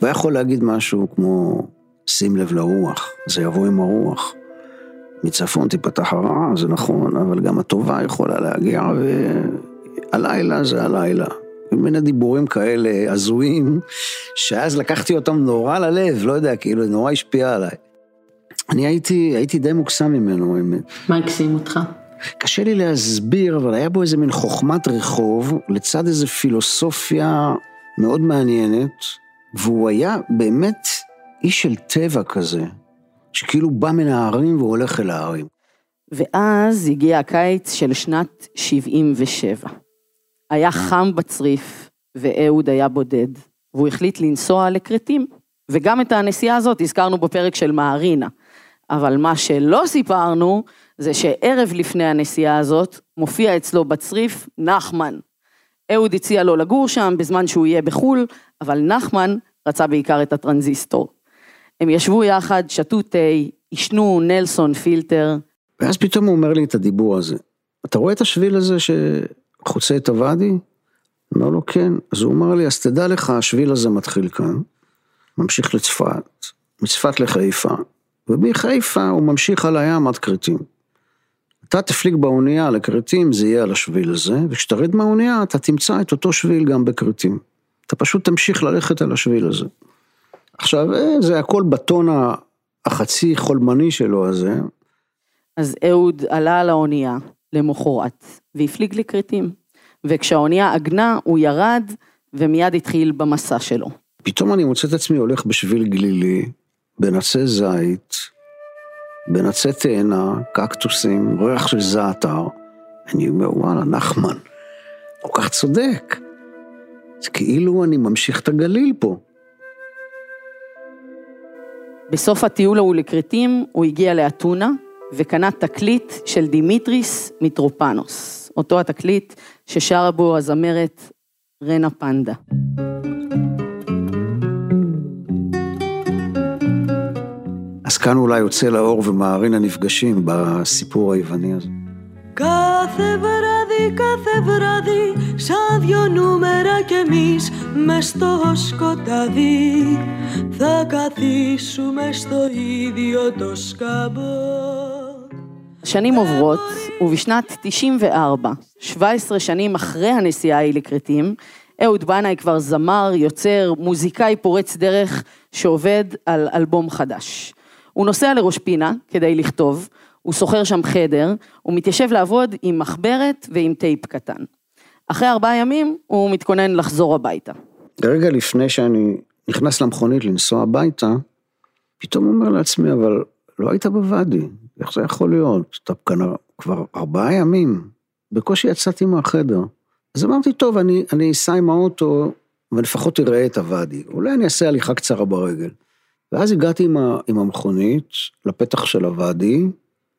והיה יכול להגיד משהו כמו, שים לב לרוח, זה יבוא עם הרוח. מצפון תיפתח הרעה, זה נכון, אבל גם הטובה יכולה להגיע, והלילה זה הלילה. מיני דיבורים כאלה הזויים, שאז לקחתי אותם נורא ללב, לא יודע, כאילו, נורא השפיע עליי. אני הייתי, הייתי די מוקסם ממנו, האמת. מה הקסים אותך? קשה לי להסביר, אבל היה בו איזה מין חוכמת רחוב, לצד איזו פילוסופיה מאוד מעניינת, והוא היה באמת איש של טבע כזה, שכאילו בא מן ההרים והולך אל ההרים. ואז הגיע הקיץ של שנת 77. היה חם בצריף, ואהוד היה בודד, והוא החליט לנסוע לכרתים. וגם את הנסיעה הזאת הזכרנו בפרק של מהרינה. אבל מה שלא סיפרנו, זה שערב לפני הנסיעה הזאת, מופיע אצלו בצריף נחמן. אהוד הציע לו לגור שם בזמן שהוא יהיה בחו"ל, אבל נחמן רצה בעיקר את הטרנזיסטור. הם ישבו יחד, שתו תה, עישנו נלסון פילטר. ואז פתאום הוא אומר לי את הדיבור הזה. אתה רואה את השביל הזה שחוצה את הוואדי? אומר לו כן. אז הוא אמר לי, אז תדע לך, השביל הזה מתחיל כאן, ממשיך לצפת, מצפת לחיפה, ומחיפה הוא ממשיך על הים עד כרתים. אתה תפליג באונייה לכרתים, זה יהיה על השביל הזה, וכשתרד מהאונייה אתה תמצא את אותו שביל גם בכרתים. אתה פשוט תמשיך ללכת על השביל הזה. עכשיו, אה, זה הכל בטון החצי חולמני שלו הזה. אז אהוד עלה על האונייה למחרת, והפליג לכרתים. וכשהאונייה עגנה, הוא ירד, ומיד התחיל במסע שלו. פתאום אני מוצא את עצמי הולך בשביל גלילי, בין עצי זית, בין עצי תאנה, קקטוסים, ריח של זעתר. אני אומר, וואלה, נחמן, כל כך צודק. זה כאילו אני ממשיך את הגליל פה. בסוף הטיול ההוא לכרתים, הוא הגיע לאתונה, וקנה תקליט של דימיטריס מיטרופנוס, אותו התקליט ששרה בו הזמרת רנה פנדה. אז כאן אולי יוצא לאור ומערין הנפגשים בסיפור היווני הזה. Κάθε βράδυ, κάθε βράδυ, σαν δυο νούμερα κι εμείς μες στο σκοτάδι θα καθίσουμε στο ίδιο το σκαμπό. השנים עוברות, ובשנת 94, 17 שנים אחרי הנסיעה ההיא לכרתים, אהוד בנאי כבר זמר, יוצר, מוזיקאי פורץ דרך שעובד על אלבום חדש. הוא נוסע לראש פינה כדי לכתוב, הוא שוכר שם חדר, הוא מתיישב לעבוד עם מחברת ועם טייפ קטן. אחרי ארבעה ימים הוא מתכונן לחזור הביתה. רגע לפני שאני נכנס למכונית לנסוע הביתה, פתאום אומר לעצמי, אבל לא היית בוואדי, איך זה יכול להיות? אתה כאן כבר ארבעה ימים, בקושי יצאתי מהחדר. אז אמרתי, טוב, אני, אני אסע עם האוטו, ולפחות אראה את הוואדי. אולי אני אעשה הליכה קצרה ברגל. ואז הגעתי עם, ה, עם המכונית לפתח של הוואדי,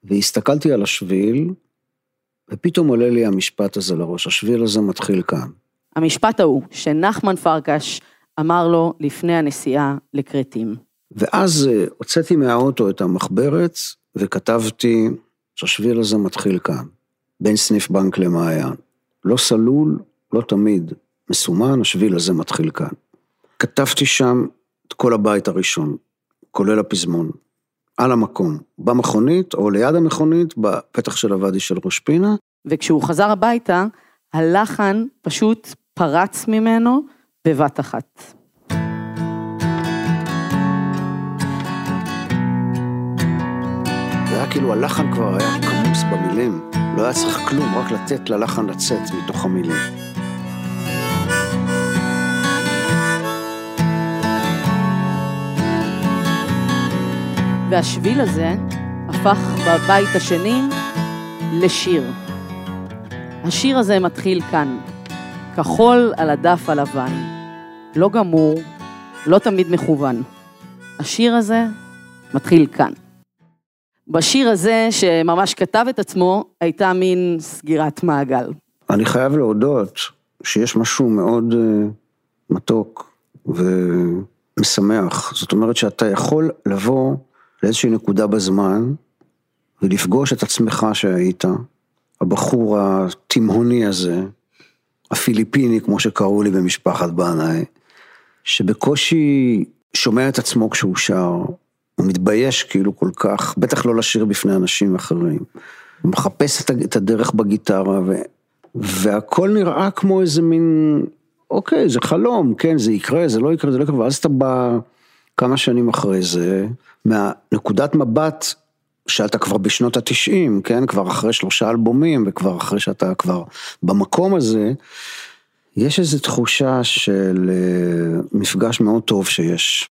והסתכלתי על השביל, ופתאום עולה לי המשפט הזה לראש, השביל הזה מתחיל כאן. המשפט ההוא, שנחמן פרקש אמר לו לפני הנסיעה לכרתים. ואז אה, הוצאתי מהאוטו את המחברת, וכתבתי שהשביל הזה מתחיל כאן, בין סניף בנק למעיין. לא סלול, לא תמיד, מסומן, השביל הזה מתחיל כאן. כתבתי שם את כל הבית הראשון, כולל הפזמון, על המקום, במכונית או ליד המכונית, בפתח של הוואדי של ראש פינה. וכשהוא חזר הביתה, הלחן פשוט פרץ ממנו בבת אחת. זה היה כאילו הלחן כבר היה כמוס במילים, לא היה צריך כלום, רק לתת ללחן לצאת מתוך המילים. והשביל הזה הפך בבית השני לשיר. השיר הזה מתחיל כאן, כחול על הדף הלבן, לא גמור, לא תמיד מכוון. השיר הזה מתחיל כאן. בשיר הזה, שממש כתב את עצמו, הייתה מין סגירת מעגל. אני חייב להודות שיש משהו מאוד אה, מתוק ומשמח. זאת אומרת שאתה יכול לבוא לאיזושהי נקודה בזמן ולפגוש את עצמך שהיית, הבחור התימהוני הזה, הפיליפיני, כמו שקראו לי במשפחת בנאי, שבקושי שומע את עצמו כשהוא שר, הוא מתבייש כאילו כל כך, בטח לא לשיר בפני אנשים אחרים. הוא מחפש את הדרך בגיטרה, ו... והכל נראה כמו איזה מין, אוקיי, זה חלום, כן, זה יקרה, זה לא יקרה, זה לא יקרה, ואז אתה בא כמה שנים אחרי זה, מהנקודת מבט שאתה כבר בשנות התשעים, כן, כבר אחרי שלושה אלבומים, וכבר אחרי שאתה כבר במקום הזה, יש איזו תחושה של אה, מפגש מאוד טוב שיש.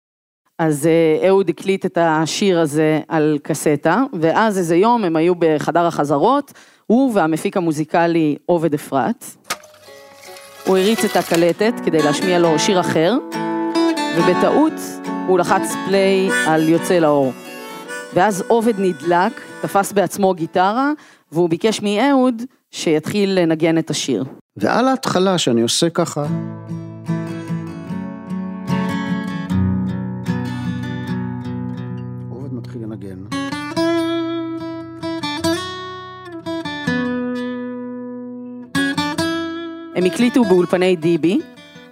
אז אה, אהוד הקליט את השיר הזה על קסטה, ואז איזה יום הם היו בחדר החזרות, הוא והמפיק המוזיקלי עובד אפרת. הוא הריץ את הקלטת כדי להשמיע לו שיר אחר, ובטעות הוא לחץ פליי על יוצא לאור. ואז עובד נדלק, תפס בעצמו גיטרה, והוא ביקש מאהוד שיתחיל לנגן את השיר. ועל ההתחלה שאני עושה ככה, עובד מתחיל לנגן. הם הקליטו באולפני דיבי,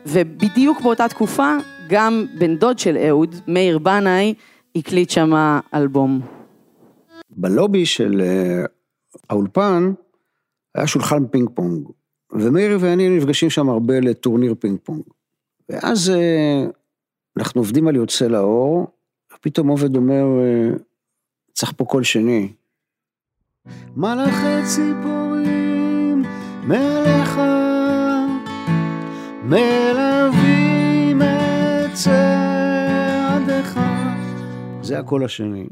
ובדיוק באותה תקופה גם בן דוד של אהוד, מאיר בנאי, הקליט שם אלבום. בלובי של אה, האולפן היה שולחן פינג פונג, ומאיר ואני נפגשים שם הרבה לטורניר פינג פונג. ואז אה, אנחנו עובדים על יוצא לאור, ופתאום עובד אומר, אה, צריך פה קול שני. מלאכי ציפורים מלווים את צעדיך. זה הקול השני.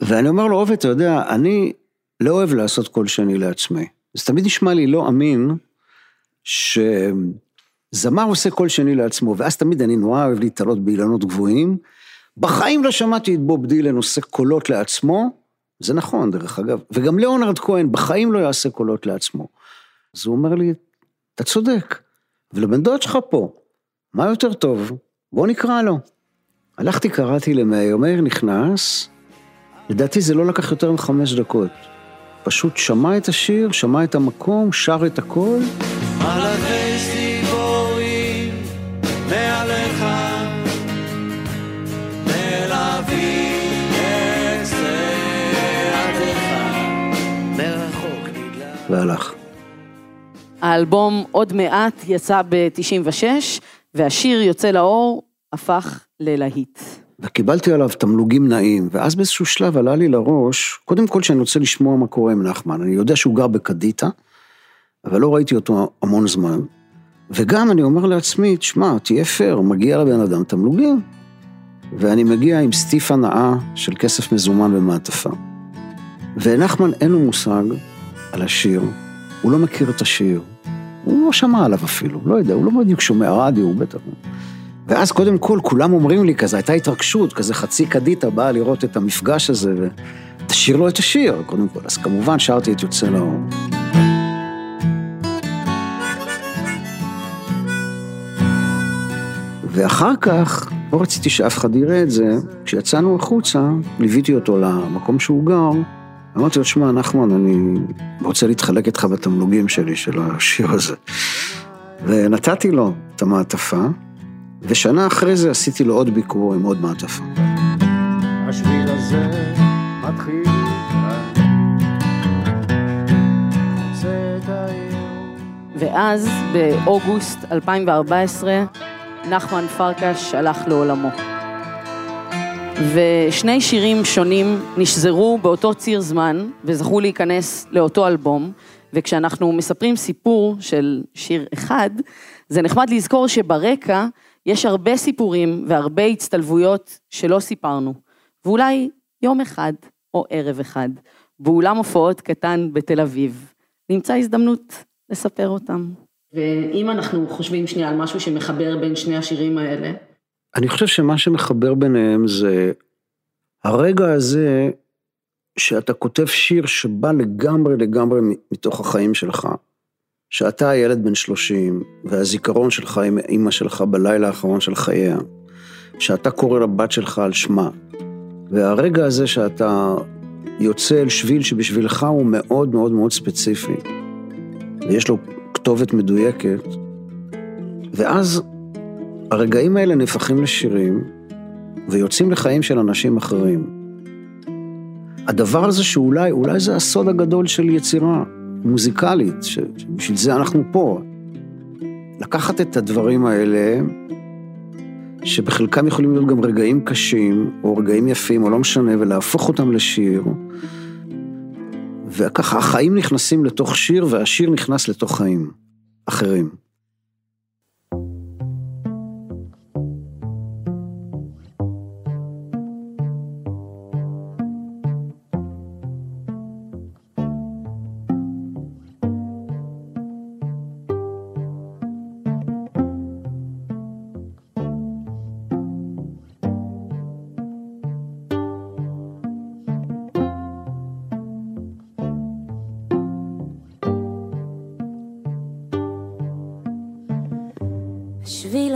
ואני אומר לו, עובד, אתה יודע, אני לא אוהב לעשות קול שני לעצמי. זה תמיד נשמע לי לא אמין, שזמר עושה קול שני לעצמו, ואז תמיד אני נורא אוהב להתעלות באילנות גבוהים. בחיים לא שמעתי את בוב דילן עושה קולות לעצמו, זה נכון דרך אגב, וגם ליאונרד כהן בחיים לא יעשה קולות לעצמו. אז הוא אומר לי, אתה צודק, ולבן דוד שלך פה, מה יותר טוב? בוא נקרא לו. הלכתי, קראתי למאיר, מאיר נכנס, לדעתי זה לא לקח יותר מחמש דקות. פשוט שמע את השיר, שמע את המקום, שר את הכל. מלאכי ציפורים מעליך מלווים את צעדיך מרחוק והלך. האלבום עוד מעט יצא ב-96, והשיר יוצא לאור הפך ללהיט. וקיבלתי עליו תמלוגים נעים, ואז באיזשהו שלב עלה לי לראש, קודם כל שאני רוצה לשמוע מה קורה עם נחמן, אני יודע שהוא גר בקדיטה, אבל לא ראיתי אותו המון זמן. וגם אני אומר לעצמי, תשמע, תהיה פייר, מגיע לבן אדם תמלוגים. ואני מגיע עם סטיף הנאה של כסף מזומן במעטפה. ונחמן אין לו מושג על השיר, הוא לא מכיר את השיר, הוא לא שמע עליו אפילו, לא יודע, הוא לא בדיוק שומע רדיו, הוא בטח. ואז קודם כל, כולם אומרים לי כזה, הייתה התרגשות, כזה חצי קדיטה באה לראות את המפגש הזה, ותשאיר לו את השיר, קודם כל. אז כמובן שרתי את יוצא לאור. ואחר כך, לא רציתי שאף אחד יראה את זה, כשיצאנו החוצה, ליוויתי אותו למקום שהוא גר, אמרתי לו, שמע, נחמן, אני רוצה להתחלק איתך בתמלוגים שלי, של השיר הזה. ונתתי לו את המעטפה, ושנה אחרי זה עשיתי לו עוד ביקור עם עוד מעטפה. השביל הזה מתחיל ואז, באוגוסט 2014, נחמן פרקש הלך לעולמו. ושני שירים שונים נשזרו באותו ציר זמן וזכו להיכנס לאותו אלבום, וכשאנחנו מספרים סיפור של שיר אחד, זה נחמד לזכור שברקע יש הרבה סיפורים והרבה הצטלבויות שלא סיפרנו, ואולי יום אחד או ערב אחד, באולם הופעות קטן בתל אביב, נמצא הזדמנות לספר אותם. ואם אנחנו חושבים שנייה על משהו שמחבר בין שני השירים האלה, אני חושב שמה שמחבר ביניהם זה הרגע הזה שאתה כותב שיר שבא לגמרי לגמרי מתוך החיים שלך. שאתה ילד בן 30, והזיכרון שלך עם אימא שלך בלילה האחרון של חייה, שאתה קורא לבת שלך על שמה, והרגע הזה שאתה יוצא אל שביל שבשבילך הוא מאוד מאוד מאוד ספציפי, ויש לו כתובת מדויקת, ואז הרגעים האלה נהפכים לשירים, ויוצאים לחיים של אנשים אחרים. הדבר הזה שאולי, אולי זה הסוד הגדול של יצירה מוזיקלית, שבשביל זה אנחנו פה. לקחת את הדברים האלה, שבחלקם יכולים להיות גם רגעים קשים, או רגעים יפים, או לא משנה, ולהפוך אותם לשיר, וככה החיים נכנסים לתוך שיר, והשיר נכנס לתוך חיים אחרים.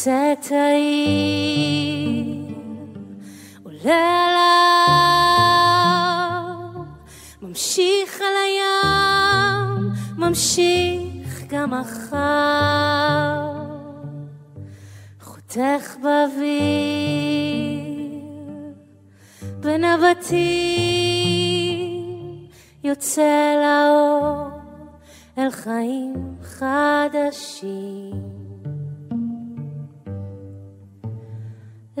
חוצה העיר, עולה עליו, ממשיך על הים, ממשיך גם מחר, חותך באוויר, בין הבתים, יוצא לאור, אל חיים חדשים.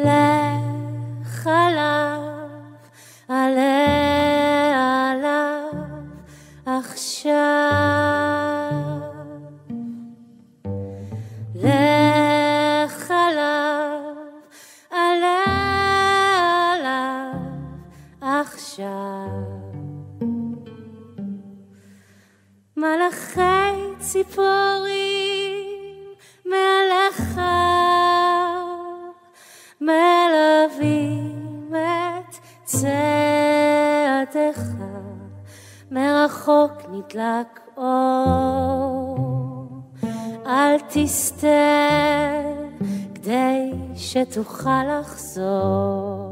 לך עליו, עלה עליו עכשיו. לך עליו, עלה עליו עכשיו. מלאכי ציפורים מעליך צעדיך, מרחוק נדלק אור, אל תסתה כדי שתוכל לחזור.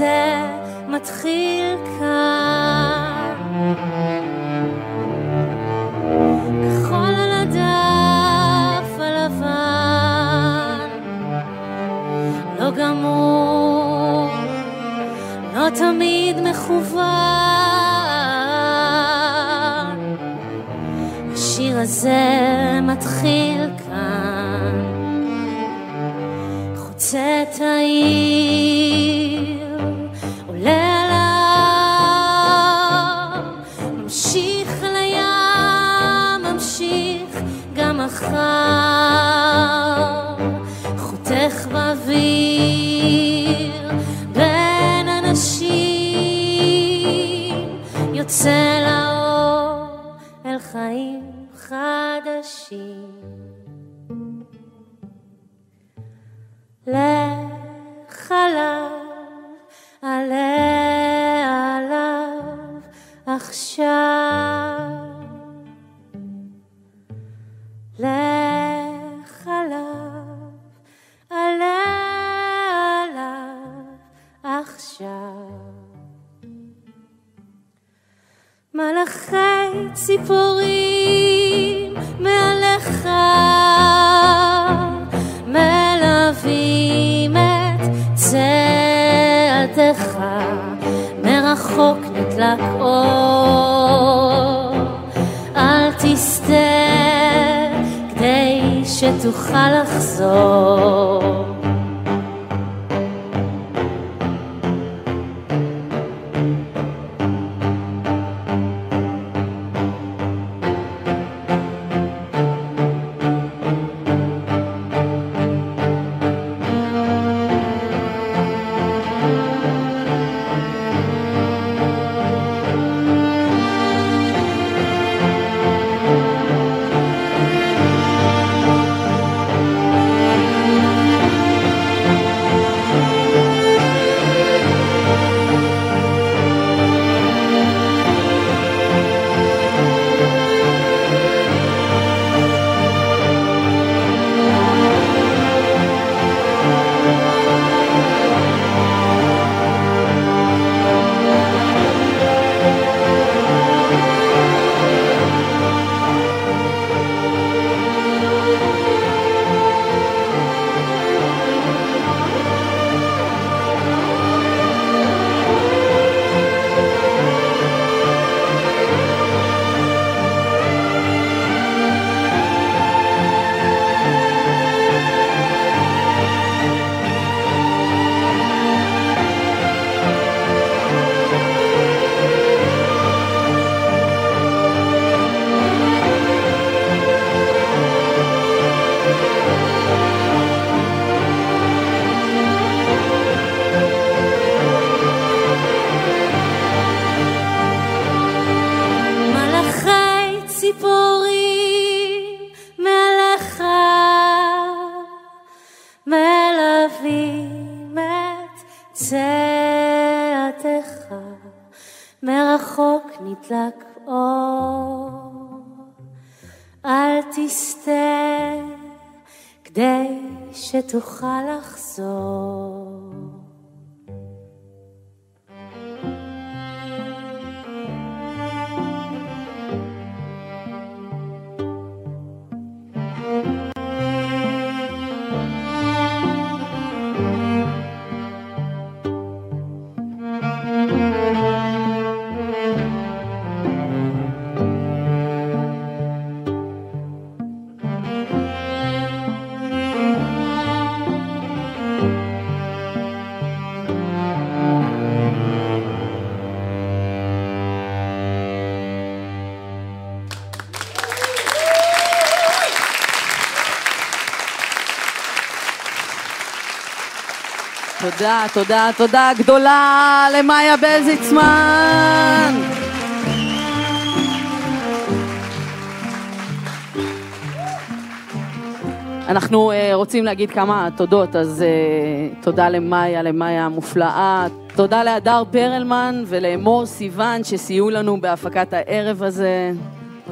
הזה מתחיל כאן, כחול על הדף הלבן, לא גמור, לא תמיד מכוון. השיר הזה מתחיל כאן, חוצה את העיר, גם ציפורים מעליך מלווים את צעדיך מרחוק נדלק אור. אל תסטה כדי שתוכל לחזור. שתוכל לחזור תודה, תודה, תודה גדולה למאיה בלזיצמן. אנחנו uh, רוצים להגיד כמה תודות, אז uh, תודה למאיה, למאיה המופלאה, תודה להדר פרלמן ולאמור סיוון שסייעו לנו בהפקת הערב הזה.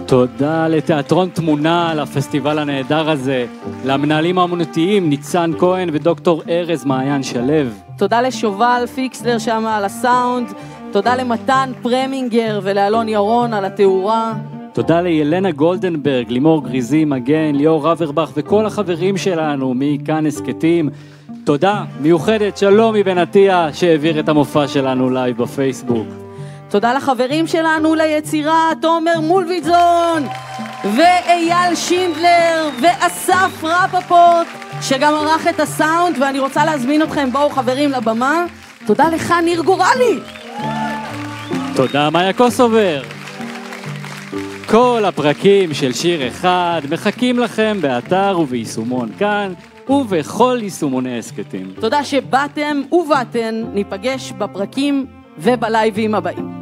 תודה לתיאטרון תמונה על הפסטיבל הנהדר הזה, למנהלים האמנותיים ניצן כהן ודוקטור ארז מעיין שלו. תודה לשובל פיקסלר שם על הסאונד, תודה למתן פרמינגר ולאלון ירון על התאורה. תודה לילנה גולדנברג, לימור גריזי מגן, ליאור רברבך וכל החברים שלנו מכאן הסכתים. תודה מיוחדת, שלום מבן עטיה, שהעביר את המופע שלנו לייב בפייסבוק. תודה לחברים שלנו ליצירה, תומר מולוידזון, ואייל שינדלר, ואסף רפפורט, שגם ערך את הסאונד, ואני רוצה להזמין אתכם, בואו חברים לבמה. תודה לך, ניר גורלי. תודה מאיה קוסובר. כל הפרקים של שיר אחד מחכים לכם באתר וביישומון כאן ובכל יישומוני הסכתים. תודה שבאתם ובאתן, ניפגש בפרקים ובלייבים הבאים.